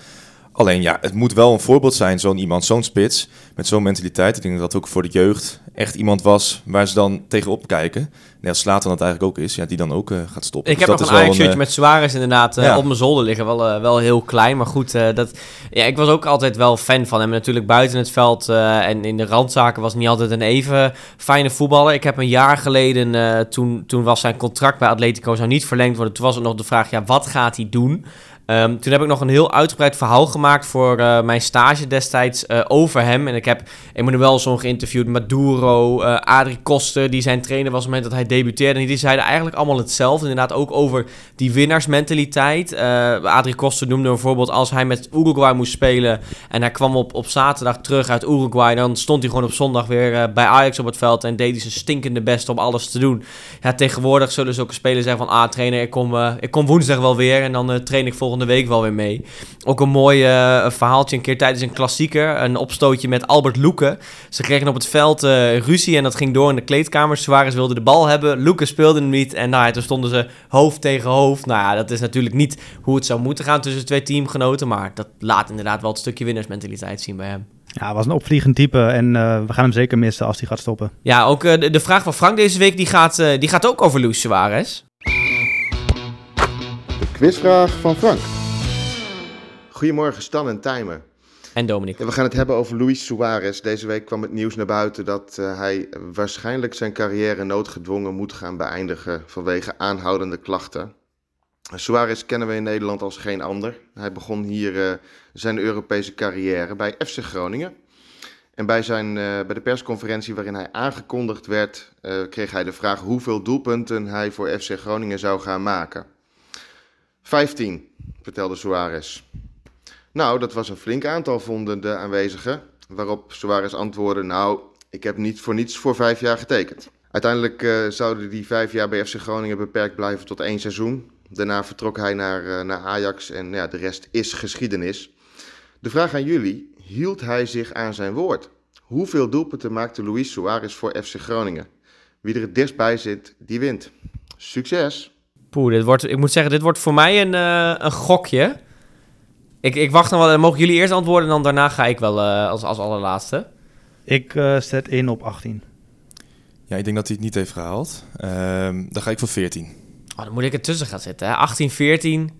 B: Alleen ja, het moet wel een voorbeeld zijn, zo'n iemand, zo'n spits, met zo'n mentaliteit. Ik denk dat dat ook voor de jeugd echt iemand was waar ze dan tegenop kijken. Net als Slater dat eigenlijk ook is, ja, die dan ook uh, gaat stoppen.
A: Ik
B: dus
A: heb nog een Ajax-shirtje uh, met Suarez inderdaad uh, ja. op mijn zolder liggen. Wel, wel heel klein, maar goed. dat, ja, ik was ook altijd wel fan van hem. Natuurlijk buiten het veld en in de randzaken was niet altijd een even fijne voetballer. Ik heb een jaar geleden, toen, toen was zijn contract bij Atletico zou niet verlengd worden. Toen was het nog de vraag, ja, wat gaat hij doen? Ehm, toen heb ik nog een heel uitgebreid verhaal gemaakt voor uh, mijn stage destijds uh, over hem. En ik heb Emmanuelson geïnterviewd, Maduro, uh, Adrie Koster, die zijn trainer was op het moment dat hij debuteerde. En die zeiden eigenlijk allemaal hetzelfde. Inderdaad ook over die winnaarsmentaliteit. Adrie Koster noemde bijvoorbeeld als hij met Uruguay moest spelen en hij kwam op, op zaterdag terug uit Uruguay, dan stond hij gewoon op zondag weer bij Ajax op het veld en deed hij zijn stinkende best om alles te doen. Ja, tegenwoordig zullen zulke spelers zeggen van, ah trainer, ik kom, ik kom woensdag wel weer en dan train ik volgende volgende week wel weer mee. Ook een mooi uh, verhaaltje een keer tijdens een klassieker. Een opstootje met Albert Loeken. Ze kregen op het veld uh, ruzie en dat ging door in de kleedkamer. Suarez wilde de bal hebben. Loeken speelde hem niet. En nou, toen stonden ze hoofd tegen hoofd. Nou ja, dat is natuurlijk niet hoe het zou moeten gaan tussen twee teamgenoten. Maar dat laat inderdaad wel het stukje winnersmentaliteit zien bij hem.
C: Ja, was een opvliegend type en uh, we gaan hem zeker missen als hij gaat stoppen.
A: Ja, ook uh, de, de, vraag van Frank deze week, die gaat, uh, die gaat ook over Luis Suarez.
D: Quizvraag van Frank. Goedemorgen Stan en Tijmen.
A: En Dominic.
D: we gaan het hebben over Luis Suarez. Deze week kwam het nieuws naar buiten dat uh, hij waarschijnlijk zijn carrière noodgedwongen moet gaan beëindigen vanwege aanhoudende klachten. Suarez kennen we in Nederland als geen ander. Hij begon hier uh, zijn Europese carrière bij FC Groningen. En bij, zijn, uh, bij de persconferentie waarin hij aangekondigd werd, kreeg hij de vraag hoeveel doelpunten hij voor FC Groningen zou gaan maken. 15, vertelde Suarez. Nou, dat was een flink aantal, vonden de aanwezigen. Waarop Suarez antwoordde, nou, ik heb niet voor niets voor vijf jaar getekend. Uiteindelijk uh, zouden die vijf jaar bij FC Groningen beperkt blijven tot één seizoen. Daarna vertrok hij naar, uh, naar Ajax en ja, de rest is geschiedenis. De vraag aan jullie, hield hij zich aan zijn woord? Hoeveel doelpunten maakte Luis Suarez voor FC Groningen? Wie er het dichtst zit, die wint. Succes!
A: Poeh, dit wordt, ik moet zeggen, dit wordt voor mij een, uh, een gokje. Ik, ik wacht nog wel, dan mogen jullie eerst antwoorden en dan daarna ga ik wel uh, als, als allerlaatste.
C: Ik uh, zet in op 18.
B: Ja, ik denk dat hij het niet heeft gehaald. Uh, dan ga ik voor 14.
A: Oh, dan moet ik ertussen gaan zitten. Hè? 18, 14.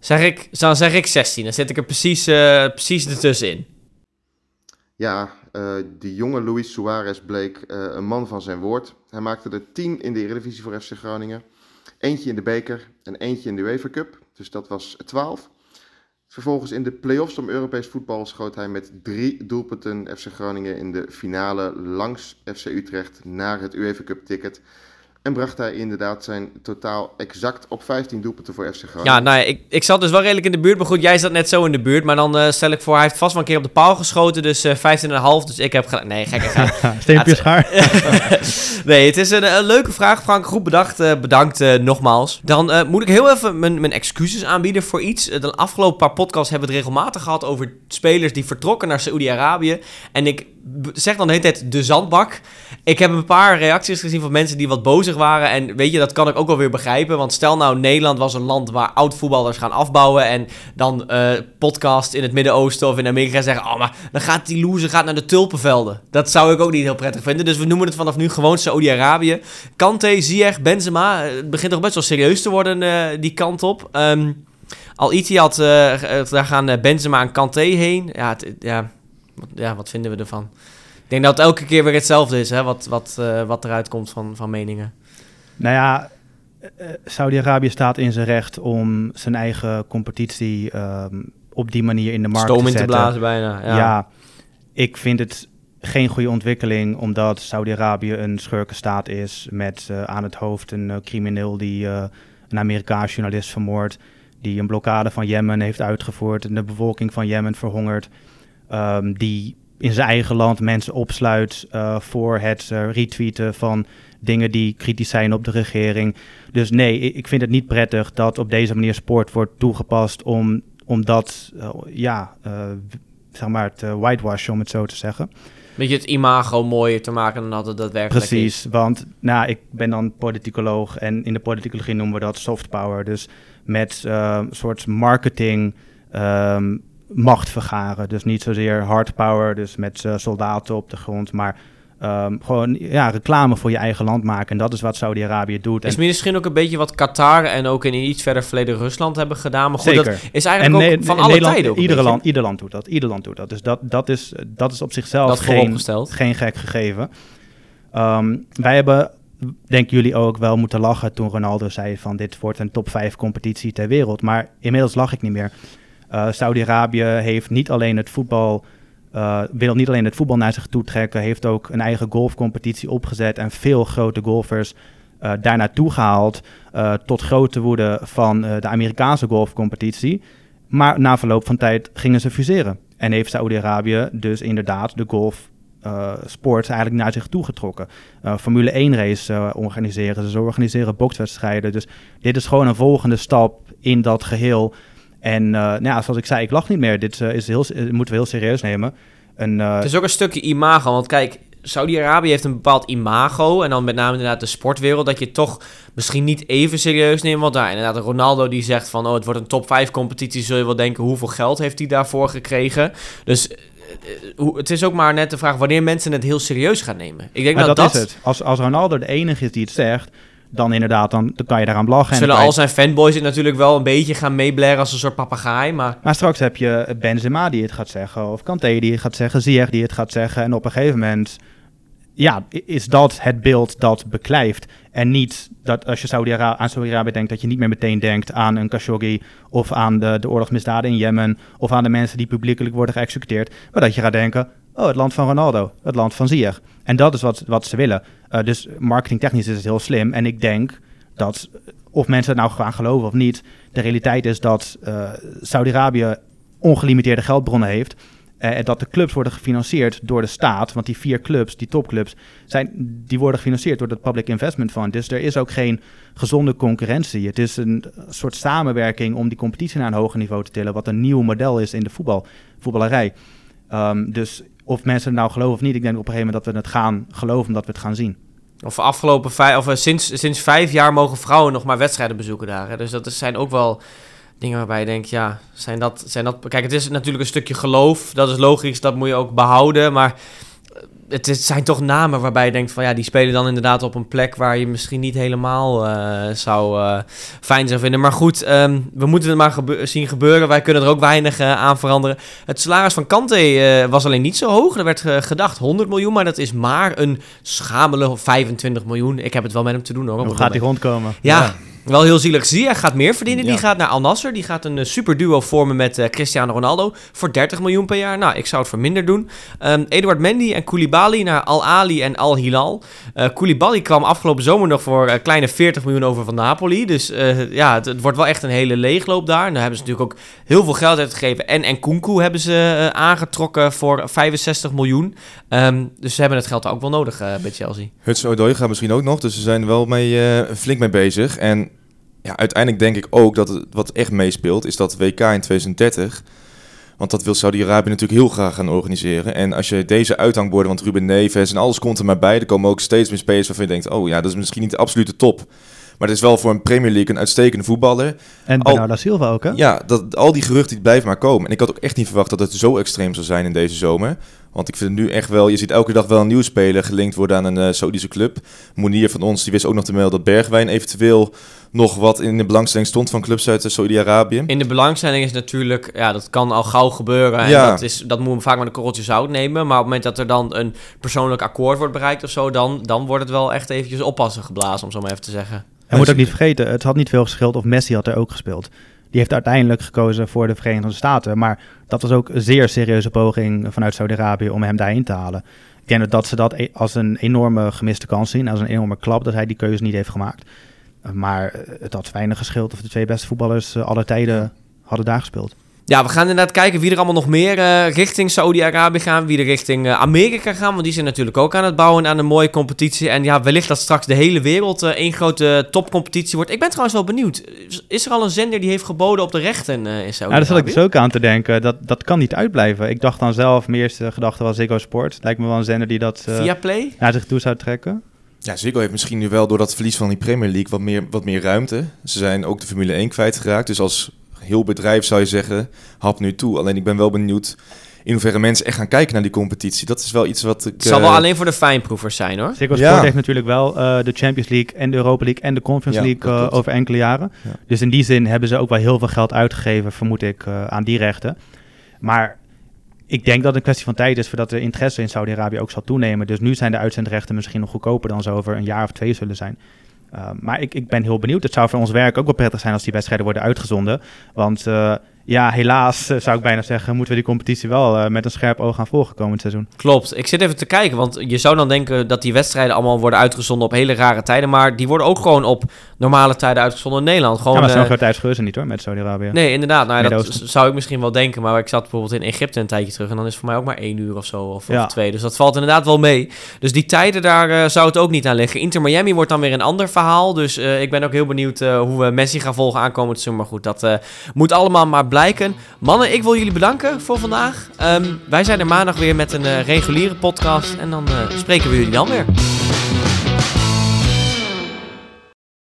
A: Zeg ik, dan zeg ik 16. Dan zit ik er precies, uh, precies ertussenin.
D: Ja, uh, die jonge Luis Suarez bleek een man van zijn woord. Hij maakte er 10 in de Eredivisie voor FC Groningen. Eentje in de beker en eentje in de UEFA Cup. Dus dat was 12. Vervolgens in de play-offs om Europees voetbal schoot hij met drie doelpunten FC Groningen in de finale langs FC Utrecht naar het UEFA Cup ticket. En bracht hij inderdaad zijn totaal exact op 15 doelpunten voor FC Groningen.
A: Ja, nou ja, ik, ik zat dus wel redelijk in de buurt. Maar goed, jij zat net zo in de buurt. Maar dan uh, stel ik voor, hij heeft vast wel een keer op de paal geschoten. Dus uh, eh, 15,5. Dus ik heb gelijk... Nee, gekke <laughs>
C: Steempje schaar. <laughs>
A: nee, het is een, een, leuke vraag, Frank. Goed bedacht. Uh, bedankt nogmaals. Dan moet ik heel even mijn, mijn excuses aanbieden voor iets. De afgelopen paar podcasts hebben we het regelmatig gehad over spelers die vertrokken naar Saoedi-Arabië. En ik zeg dan de hele tijd de zandbak. Ik heb een paar reacties gezien van mensen die wat bozig waren. En weet je, dat kan ik ook wel weer begrijpen. Want stel nou, Nederland was een land waar oud-voetballers gaan afbouwen. En dan uh, podcast in het Midden-Oosten of in Amerika zeggen... Oh, maar dan gaat die loser gaat naar de tulpenvelden. Dat zou ik ook niet heel prettig vinden. Dus we noemen het vanaf nu gewoon Saudi-Arabië. Kante, Ziyech, Benzema. Het begint toch best wel serieus te worden, uh, die kant op. Um, Al Ittihad, uh, daar gaan Benzema en Kante heen. Ja, ja ja, wat vinden we ervan? Ik denk dat het elke keer weer hetzelfde is, hè, wat, wat, uh, wat eruit komt van, van meningen.
C: Nou ja, uh, Saudi-Arabië staat in zijn recht om zijn eigen competitie um, op die manier in de markt
A: Stoom
C: te zetten.
A: in te blazen bijna. Ja.
C: ja, ik vind het geen goede ontwikkeling, omdat Saudi-Arabië een schurkenstaat is met uh, aan het hoofd een crimineel die een Amerikaanse journalist vermoordt, die een blokkade van Jemen heeft uitgevoerd en de bevolking van Jemen verhongert. Um, die in zijn eigen land mensen opsluit uh, voor het uh, retweeten van dingen die kritisch zijn op de regering. Dus nee, ik vind het niet prettig dat op deze manier sport wordt toegepast om, om dat, uh, ja, zeg maar, te whitewashen, om het zo te zeggen.
A: Beetje het imago mooier te maken dan dat het daadwerkelijk
C: Precies,
A: is.
C: want nou, ik ben dan politicoloog en in de politicologie noemen we dat soft power. Dus met een soort marketing... Um, macht vergaren. Dus niet zozeer hard power, dus met uh, soldaten op de grond, maar um, gewoon ja, reclame voor je eigen land maken. En dat is wat Saudi-Arabië doet.
A: Is misschien ook een beetje wat Qatar en ook in iets verder verleden Rusland hebben gedaan. Maar goed, Zeker. dat is eigenlijk en ook van alle Nederland, tijden ook
C: ieder land, ieder land doet dat. Ieder land doet dat. Dus dat, dat, is, dat is op zichzelf geen, geen gek gegeven. Um, wij hebben denken jullie ook wel moeten lachen toen Ronaldo zei van dit wordt een top 5 competitie ter wereld. Maar inmiddels lach ik niet meer. Uh, Saudi-Arabië heeft niet alleen het voetbal, uh, wil niet alleen het voetbal naar zich toe trekken, heeft ook een eigen golfcompetitie opgezet en veel grote golfers uh, daar naartoe gehaald. tot grote woede van de Amerikaanse golfcompetitie. Maar na verloop van tijd gingen ze fuseren. En heeft Saudi-Arabië dus inderdaad de golf sport eigenlijk naar zich toe getrokken. Formule 1 race organiseren ze, ze organiseren bokswedstrijden. Dus dit is gewoon een volgende stap in dat geheel. En nou ja, zoals ik zei, ik lach niet meer. Dit is heel, moeten we heel serieus nemen.
A: Het is ook een stukje imago, want kijk, Saudi-Arabië heeft een bepaald imago. En dan met name inderdaad de sportwereld. Dat je toch misschien niet even serieus neemt. Want daar inderdaad, Ronaldo die zegt van... Oh, het wordt een top 5 competitie. Zul je wel denken, hoeveel geld heeft hij daarvoor gekregen? Dus het is ook maar net de vraag wanneer mensen het heel serieus gaan nemen.
C: Ik denk dat, dat, is het. Als, als Ronaldo de enige is die het zegt, dan inderdaad, dan, dan kan je daaraan lachen.
A: Zullen al zijn fanboys het natuurlijk wel een beetje gaan meeblaren als een soort papegaai, maar...
C: Maar straks heb je Benzema die het gaat zeggen, of Kanté die het gaat zeggen, Ziyech die het gaat zeggen. En op een gegeven moment ja, is dat het beeld dat beklijft. En niet dat als je Saudi aan Saudi-Arabië denkt, dat je niet meer meteen denkt aan een Khashoggi of aan de, de oorlogsmisdaden in Jemen of aan de mensen die publiekelijk worden geëxecuteerd. Maar dat je gaat denken, oh, het land van Ronaldo, het land van Ziyech. En dat is wat, wat ze willen. Uh, dus marketingtechnisch is het heel slim. En ik denk dat, of mensen het nou gaan geloven of niet, de realiteit is dat uh, Saudi-Arabië ongelimiteerde geldbronnen heeft. Uh, dat de clubs worden gefinancierd door de staat. Want die vier clubs, die topclubs, zijn, die worden gefinancierd door het Public Investment Fund. Dus er is ook geen gezonde concurrentie. Het is een soort samenwerking om die competitie naar een hoger niveau te tillen. Wat een nieuw model is in de voetbal, voetballerij. Um, dus of mensen het nou geloven of niet, ik denk op een gegeven moment dat we het gaan geloven, omdat we het gaan zien.
A: Of afgelopen vijf, of eh, sinds, sinds vijf jaar mogen vrouwen nog maar wedstrijden bezoeken daar. Hè? Dus dat zijn ook wel dingen waarbij je denkt, ja, zijn dat, zijn dat... Kijk, het is natuurlijk een stukje geloof, dat is logisch, dat moet je ook behouden, maar het, het zijn toch namen waarbij je denkt van ja, die spelen dan inderdaad op een plek waar je misschien niet helemaal uh, zou uh, fijn zou vinden. Maar goed, um, we moeten het maar gebe zien gebeuren. Wij kunnen er ook weinig uh, aan veranderen. Het salaris van Kante was alleen niet zo hoog. Er werd gedacht 100 miljoen, maar dat is maar een schamele 25 miljoen. Ik heb het wel met hem te doen hoor.
C: Hoe gaat hij rondkomen?
A: ja. ja. Wel heel zielig. Zia gaat meer verdienen. Die gaat naar Al Nasser. Die gaat een uh, super duo vormen met uh, Cristiano Ronaldo. Voor 30 miljoen per jaar. Nou, ik zou het voor minder doen. Um, Eduard Mendy en Koulibaly naar Al Ali en Al Hilal. Uh, Koulibaly kwam afgelopen zomer nog voor uh, kleine 40 miljoen over van Napoli. Dus ja, het, het, wordt wel echt een hele leegloop daar. En daar hebben ze natuurlijk ook heel veel geld uitgegeven. En, en Kunku hebben ze aangetrokken voor 65 miljoen. Um, dus ze hebben het geld ook wel nodig bij Chelsea.
B: Huts Odoi gaat misschien ook nog. Dus ze zijn wel mee, flink mee bezig. En ja, uiteindelijk denk ik ook dat het, wat echt meespeelt, is dat WK in 2030. Want dat wil Saudi-Arabië natuurlijk heel graag gaan organiseren. En als je deze uithangborden, want Ruben Neves en alles komt er maar bij, er komen ook steeds meer spelers waarvan je denkt, oh ja, dat is misschien niet de absolute top. Maar het is wel voor een Premier League een uitstekende voetballer.
C: En Bernardo Silva ook, hè?
B: Ja, dat, al die geruchten die blijven maar komen. En ik had ook echt niet verwacht dat het zo extreem zou zijn in deze zomer. Want ik vind het nu echt wel... Je ziet elke dag wel een nieuwe speler gelinkt worden aan een uh, Saudische club. Monier van ons, die wist ook nog te melden dat Bergwijn eventueel nog wat in de belangstelling stond van clubs uit Saudi-Arabië.
A: In de belangstelling is natuurlijk, ja, dat kan al gauw gebeuren. En ja. dat, is, dat moet vaak met een korreltje zout nemen. Maar op het moment dat er dan een persoonlijk akkoord wordt bereikt of zo, dan, dan wordt het wel echt eventjes oppassen geblazen, om zo maar even te zeggen.
C: Je moet ook niet vergeten, het had niet veel geschild of Messi had er ook gespeeld. Die heeft uiteindelijk gekozen voor de Verenigde Staten. Maar dat was ook een zeer serieuze poging vanuit Saudi-Arabië om hem daarheen te halen. Ik denk dat ze dat e- als een enorme gemiste kans zien. Als een enorme klap dat hij die keuze niet heeft gemaakt. Maar het had weinig geschild of de twee beste voetballers eh, aller tijden hadden daar gespeeld.
A: Ja, we gaan inderdaad kijken wie er allemaal nog meer uh, richting Saudi-Arabië gaan. Wie er richting uh, Amerika gaan. Want die zijn natuurlijk ook aan het bouwen aan een mooie competitie. En ja, wellicht dat straks de hele wereld uh, één grote topcompetitie wordt. Ik ben trouwens wel benieuwd. Is er al een zender die heeft geboden op de rechten in Saudi-Arabië? Ja,
C: daar zat ik dus ook aan te denken. Dat, dat kan niet uitblijven. Ik dacht dan zelf, mijn eerste gedachte was Ziggo Sport. Lijkt me wel een zender die dat
A: Via Play?
C: naar zich toe zou trekken.
B: Ja, Ziggo heeft misschien nu wel door dat verlies van die Premier League wat meer, wat meer ruimte. Ze zijn ook de Formule 1 kwijtgeraakt. Dus als heel bedrijf zou je zeggen, hap nu toe. Alleen ik ben wel benieuwd in hoeverre mensen echt gaan kijken naar die competitie. Dat is wel iets wat ik...
A: Het zal wel eh, alleen voor de fijnproevers zijn hoor.
C: Ziggo Sport heeft natuurlijk wel uh, de Champions League en de Europa League en de Conference League uh, over enkele jaren. Dus in die zin hebben ze ook wel heel veel geld uitgegeven, vermoed ik, aan die rechten. Maar ik denk dat het een kwestie van tijd is voordat de interesse in Saudi-Arabië ook zal toenemen. Dus nu zijn de uitzendrechten misschien nog goedkoper dan ze over een jaar of twee zullen zijn. Uh, maar ik, ik ben heel benieuwd. Het zou voor ons werk ook wel prettig zijn als die wedstrijden worden uitgezonden. Want uh, ja, helaas eh, zou ik bijna zeggen, moeten we die competitie wel uh, met een scherp oog gaan volgen komend seizoen.
A: Klopt. Ik zit even te kijken, want je zou dan denken dat die wedstrijden allemaal worden uitgezonden op hele rare tijden. Maar die worden ook gewoon op normale tijden uitgezonden in Nederland. Gewoon,
C: ja, maar zo'n uh, groot tijdsverschil niet hoor, met Saudi-Arabië.
A: Nee, inderdaad. Nou, ja, dat zou ik misschien wel denken. Maar ik zat bijvoorbeeld in Egypte een tijdje terug. En dan is het voor mij ook maar één uur of zo, of, ja. of twee. Dus dat valt inderdaad wel mee. Dus die tijden, daar uh, zou het ook niet aan liggen. Inter Miami wordt dan weer een ander verhaal. Dus ik ben ook heel benieuwd hoe we Messi gaan volgen aankomend seizoen. Maar goed, dat moet allemaal maar blijken. Mannen, ik wil jullie bedanken voor vandaag. Um, wij zijn er maandag weer met een uh, reguliere podcast. En dan uh, spreken we jullie dan weer.